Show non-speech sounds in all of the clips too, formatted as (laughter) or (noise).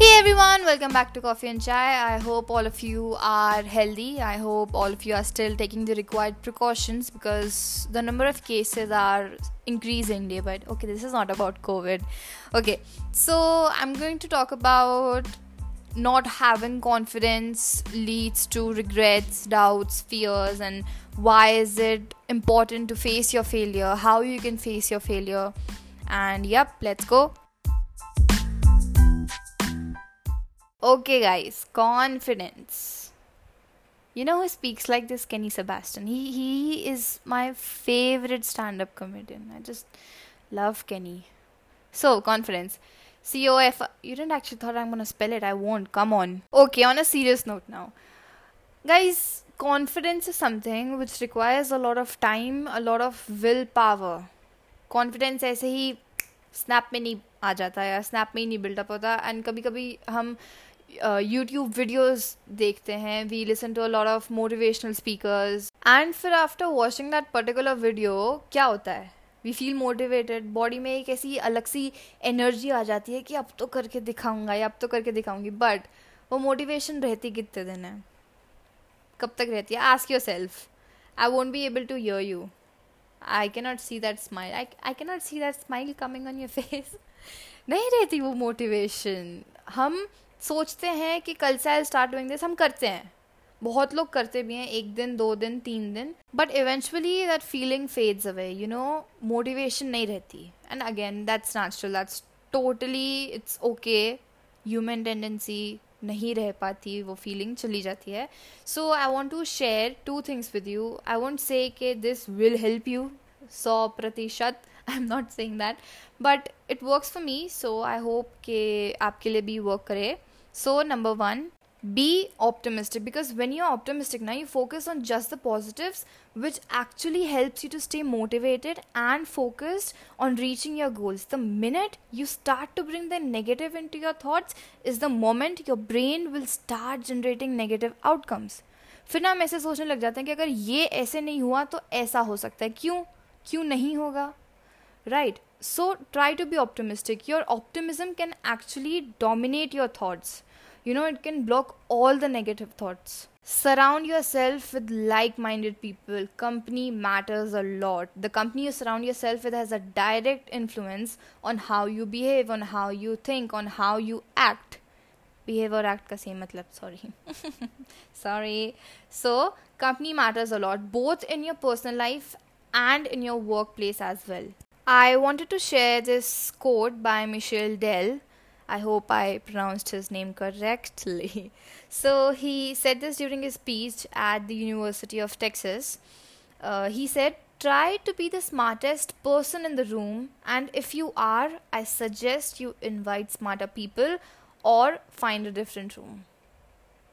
Hey everyone, welcome back to Coffee and Chai. I hope all of you are healthy. I hope all of you are still taking the required precautions because the number of cases are increasing day by day. Okay, this is not about COVID. Okay, so I'm going to talk about not having confidence leads to regrets, doubts, fears, and why is it important to face your failure, how you can face your failure. And yep, let's go. Okay, guys, confidence. You know who speaks like this? Kenny Sebastian. He he is my favorite stand-up comedian. I just love Kenny. So confidence. C O F. You didn't actually thought I'm gonna spell it. I won't. Come on. Okay. On a serious note now, guys. Confidence is something which requires a lot of time, a lot of willpower. Confidence ऐसे ही snap में नहीं आ जाता या snap में ही नहीं buildup होता and कभी कभी हम यूट्यूब वीडियोस देखते हैं. We listen to a lot of motivational speakers and फिर after watching that particular video क्या होता है? वी फील मोटिवेटेड बॉडी में एक ऐसी अलग सी एनर्जी आ जाती है कि अब तो करके दिखाऊँगा, या अब तो करके दिखाऊँगी. बट वो मोटिवेशन रहती कितने दिन है? कब तक रहती है? Ask yourself I won't be able to your you I cannot see that smile I I cannot see that smile coming on your face नहीं रहती वो मोटिवेशन हम सोचते हैं कि कल से आई स्टार्ट डूइंग दिस हम करते हैं। बहुत लोग करते भी हैं, एक दिन, दो दिन, तीन दिन but eventually that feeling fades away you know motivation नहीं रहती। And again that's natural that's totally it's okay human tendency नहीं रह पाती, वो फीलिंग चली जाती है। So I want to share two things with you I won't say के दिस विल हेल्प यू सौ प्रतिशत I am not saying that but it works for me so I hope के आपके लिए भी वर्क करे। So, number one, be optimistic because when you're optimistic now you focus on just the positives which actually helps you to stay motivated and focused on reaching your goals the minute you start to bring the negative into your thoughts is the moment your brain will start generating negative outcomes फिर ना हम ऐसे सोचने लग जाते हैं कि अगर ये ऐसे नहीं हुआ तो ऐसा हो सकता है क्यों क्यों नहीं होगा right so try to be optimistic your optimism can actually dominate your thoughts you know it can block all the negative thoughts surround yourself with like-minded people company matters a lot the company you surround yourself with has a direct influence on how you behave on how you think on how you act behave or act ka same matlab sorry (laughs) sorry so company matters a lot both in your personal life and in your workplace as well i wanted to share this quote by Michel dell I hope I pronounced his name correctly. (laughs) So he said this during his speech at the University of Texas. Uh, he said, Try to be the smartest person in the room, and if you are, I suggest you invite smarter people or find a different room.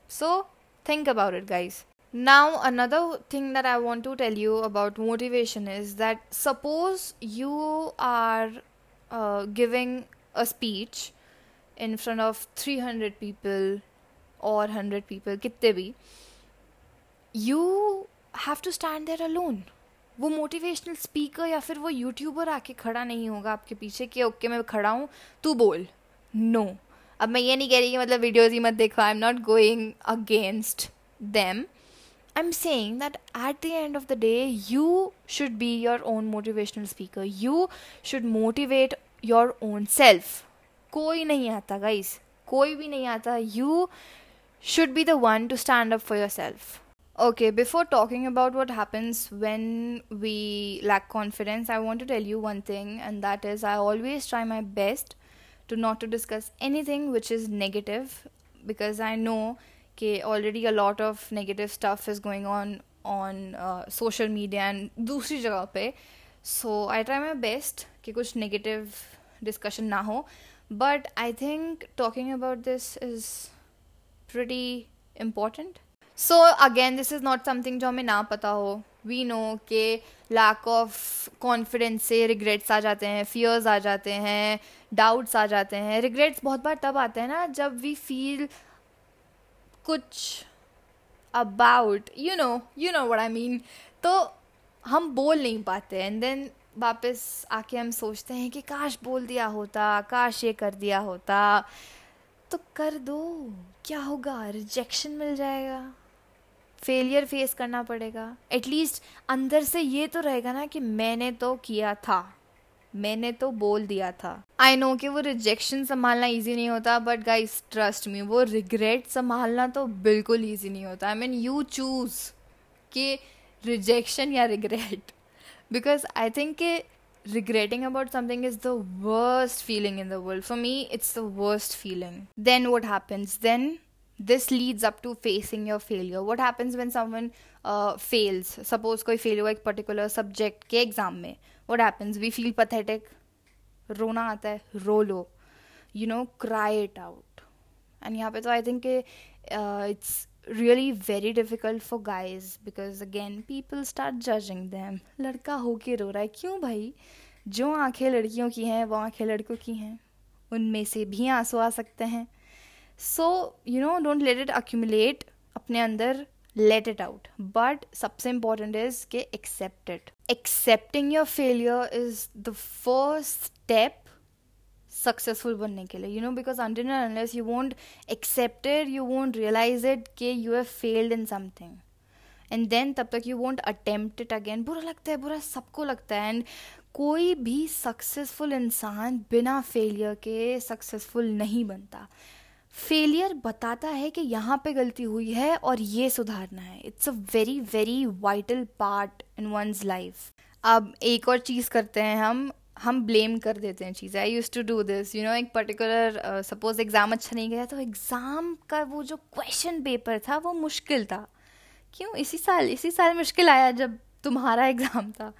So think about it, guys. Now, another thing that I want to tell you about motivation is that suppose you are uh, giving a speech in front of 300 people or 100 people कितने भी you have to stand there alone वो motivational speaker या फिर वो YouTuber आके खड़ा नहीं होगा आपके पीछे कि ओके मैं खड़ा हूँ तू बोल नो no. अब मैं ये नहीं कह रही कि मतलब वीडियोज़ ही मत देखो I am not going against them I am saying that at the end of the day you should be your own motivational speaker you should motivate your own self कोई नहीं आता गाइस कोई भी नहीं आता you should be the one to stand up for yourself. Okay, before talking about what happens when we lack confidence, I want to tell you one thing, and that is I always try my best to not to discuss anything which is negative because I know कि already a lot of negative stuff is going on on social media and दूसरी जगह पे। सो I try my best कि कुछ negative discussion ना हो। But I think talking about this is pretty important so again this is not something जो हमें ना पता हो। वी नो के लैक ऑफ़ कॉन्फिडेंस से रिग्रेट्स आ जाते हैं फियर्स आ जाते हैं डाउट्स आ जाते हैं। रिग्रेट्स बहुत बार तब आते हैं ना जब वी फील कुछ about you know you know what I mean तो हम बोल नहीं पाते एंड देन वापस आके हम सोचते हैं कि काश बोल दिया होता, काश ये कर दिया होता। तो कर दो, क्या होगा? रिजेक्शन मिल जाएगा। फेलियर फेस करना पड़ेगा। एटलीस्ट अंदर से ये तो रहेगा ना कि मैंने तो किया था। मैंने तो बोल दिया था। आई नो कि वो रिजेक्शन संभालना इजी नहीं होता बट गाइस ट्रस्ट मी वो रिग्रेट संभालना तो बिल्कुल इजी नहीं होता। आई मीन यू चूज़ कि रिजेक्शन या रिग्रेट बिकॉज़ आई थिंक कि regretting about something is the worst feeling in the world for me it's the worst feeling then what happens then this leads up to facing your failure what happens when someone fails suppose कोई fail हुआ एक particular subject के exam में। What happens we feel pathetic रोना आता है, रो लो. You know cry it out and यहाँ पे तो I think it's really very difficult for guys because again people start judging them लड़का हो के रो रहा है. क्यों भाई? जो आँखें लड़कियों की हैं, वो आँखें लड़कियों की हैं. उनमें से भी आँसू आ सकते हैं. So you know don't let it accumulate अपने अंदर लेट इट आउट बट सबसे इंपॉर्टेंट इज़ के accept it accepting your failure is the first step successful बनने के लिए you know because under unless you won't accepted you won't realise it के you have failed in something and then तब तक you won't attempt it again बुरा लगता है, बुरा सबको लगता है. एंड कोई भी सक्सेसफुल इंसान बिना फेलियर के सक्सेसफुल नहीं बनता. फेलियर बताता है कि यहाँ पे गलती हुई है और ये सुधारना है। It's a very very vital part in one's life अब एक और चीज़ करते हैं हम। हम ब्लेम कर देते हैं चीज़ें। I used to do this you know एक पर्टिकुलर सपोज़ एग्ज़ाम अच्छा नहीं गया तो एग्ज़ाम का वो जो क्वेश्चन पेपर था वो मुश्किल था। क्यों? इसी साल इसी साल मुश्किल आया जब तुम्हारा एग्ज़ाम था।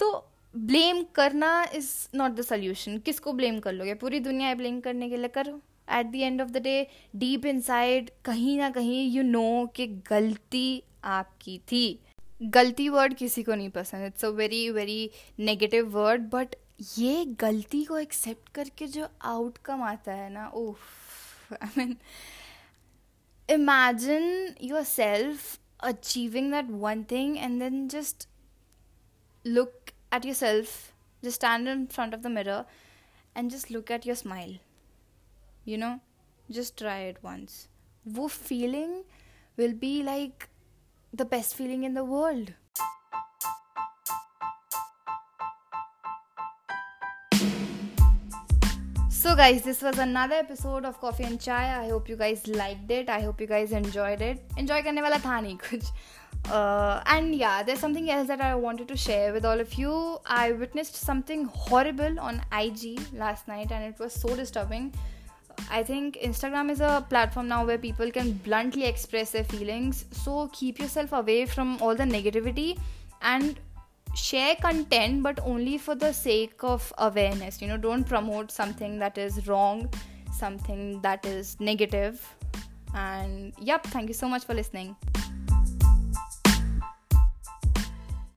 तो ब्लेम करना इज़ नॉट द सोल्यूशन किसको ब्लेम कर लोगे? पूरी दुनिया ब्लेम करने के लिए करो। At the end of the day deep inside कहीं ना कहीं यू नो कि गलती आपकी थी। गलती वर्ड किसी को नहीं पसंद। It's a very very negative word but ये गलती को एक्सेप्ट करके जो आउटकम आता है ना ओह I mean imagine yourself achieving that one thing and then just look at yourself just stand in front of the mirror and just look at your smile you know just try it once wo feeling will be like the best feeling in the world So, guys, this was another episode of Coffee and Chai. I hope you guys liked it. I hope you guys enjoyed it. Enjoy करने वाला था नहीं कुछ. Uh, and yeah, there's something else that I wanted to share with all of you. I witnessed something horrible on IG last night, and it was so disturbing. I think Instagram is a platform now where people can bluntly express their feelings. So keep yourself away from all the negativity and share content, but only for the sake of awareness. You know, don't promote something that is wrong, something that is negative. And yep, thank you so much for listening.